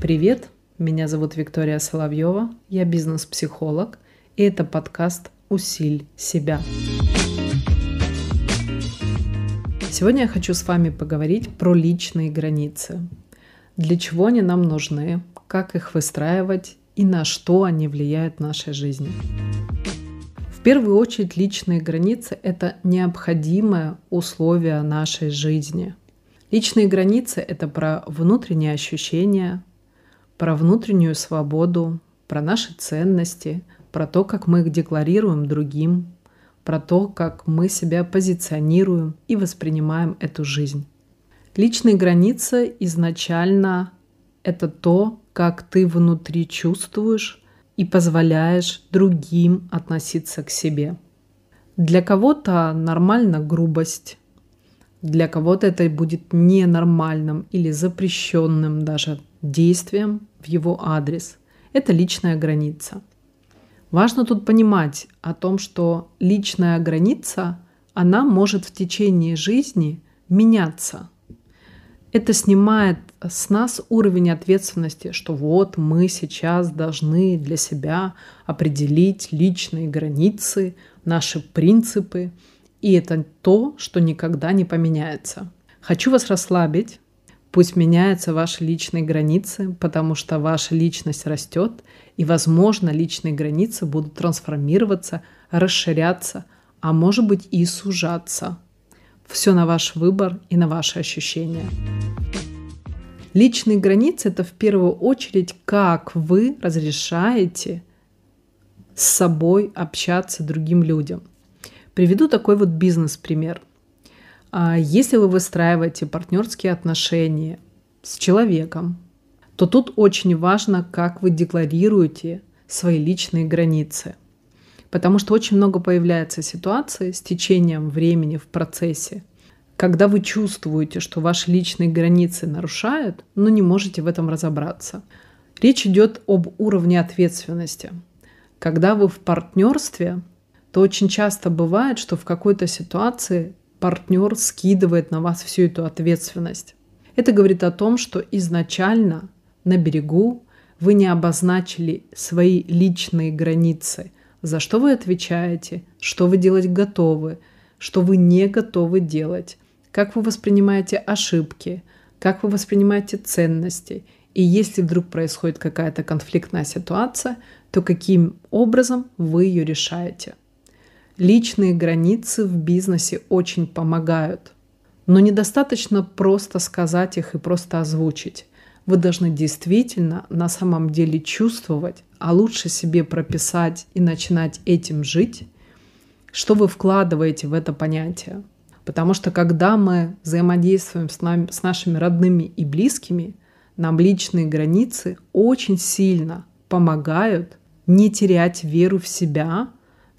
Привет, меня зовут Виктория Соловьева, я бизнес-психолог, и это подкаст «Усиль себя». Сегодня я хочу с вами поговорить про личные границы. Для чего они нам нужны, как их выстраивать и на что они влияют в нашей жизни. Первую очередь личные границы – это необходимое условие нашей жизни. Личные границы – это про внутренние ощущения, про внутреннюю свободу, про наши ценности, про то, как мы их декларируем другим, про то, как мы себя позиционируем и воспринимаем эту жизнь. Личные границы изначально это то, как ты внутри чувствуешь и позволяешь другим относиться к себе. Для кого-то нормально грубость, для кого-то это будет ненормальным или запрещенным даже действием в его адрес. Это личная граница. Важно тут понимать о том, что личная граница, она может в течение жизни меняться. Это снимает с нас уровень ответственности, что вот мы сейчас должны для себя определить личные границы, наши принципы, и это то, что никогда не поменяется. Хочу вас расслабить. Пусть меняются ваши личные границы, потому что ваша личность растет, и, возможно, личные границы будут трансформироваться, расширяться, а может быть и сужаться. Все на ваш выбор и на ваши ощущения. Личные границы – это в первую очередь, как вы разрешаете с собой общаться другим людям – Приведу такой вот бизнес-пример. А, если вы выстраиваете партнерские отношения с человеком, то тут очень важно, как вы декларируете свои личные границы. Потому что очень много появляется ситуаций с течением времени в процессе, когда вы чувствуете, что ваши личные границы нарушают, но не можете в этом разобраться. Речь идет об уровне ответственности. Когда вы в партнерстве то очень часто бывает, что в какой-то ситуации партнер скидывает на вас всю эту ответственность. Это говорит о том, что изначально на берегу вы не обозначили свои личные границы, за что вы отвечаете, что вы делать готовы, что вы не готовы делать, как вы воспринимаете ошибки, как вы воспринимаете ценности. И если вдруг происходит какая-то конфликтная ситуация, то каким образом вы ее решаете. Личные границы в бизнесе очень помогают. Но недостаточно просто сказать их и просто озвучить. Вы должны действительно на самом деле чувствовать, а лучше себе прописать и начинать этим жить, что вы вкладываете в это понятие. Потому что когда мы взаимодействуем с, нами, с нашими родными и близкими, нам личные границы очень сильно помогают не терять веру в себя,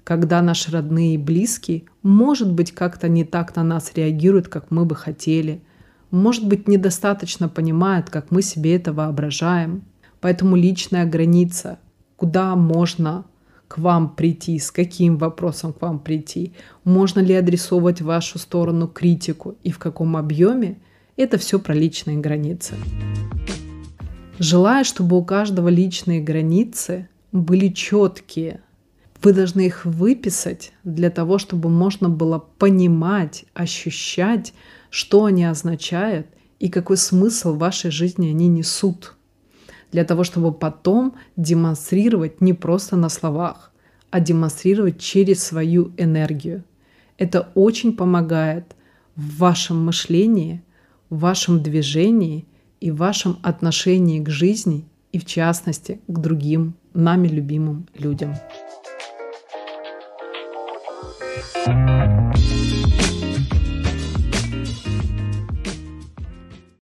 когда наши родные и близкие, может быть, как-то не так на нас реагируют, как мы бы хотели, может быть, недостаточно понимают, как мы себе это воображаем. Поэтому личная граница, куда можно к вам прийти, с каким вопросом к вам прийти, можно ли адресовать в вашу сторону критику и в каком объеме, это все про личные границы. Желаю, чтобы у каждого личные границы были четкие, вы должны их выписать для того, чтобы можно было понимать, ощущать, что они означают и какой смысл в вашей жизни они несут. Для того, чтобы потом демонстрировать не просто на словах, а демонстрировать через свою энергию. Это очень помогает в вашем мышлении, в вашем движении и в вашем отношении к жизни и в частности к другим нами любимым людям. Thank you.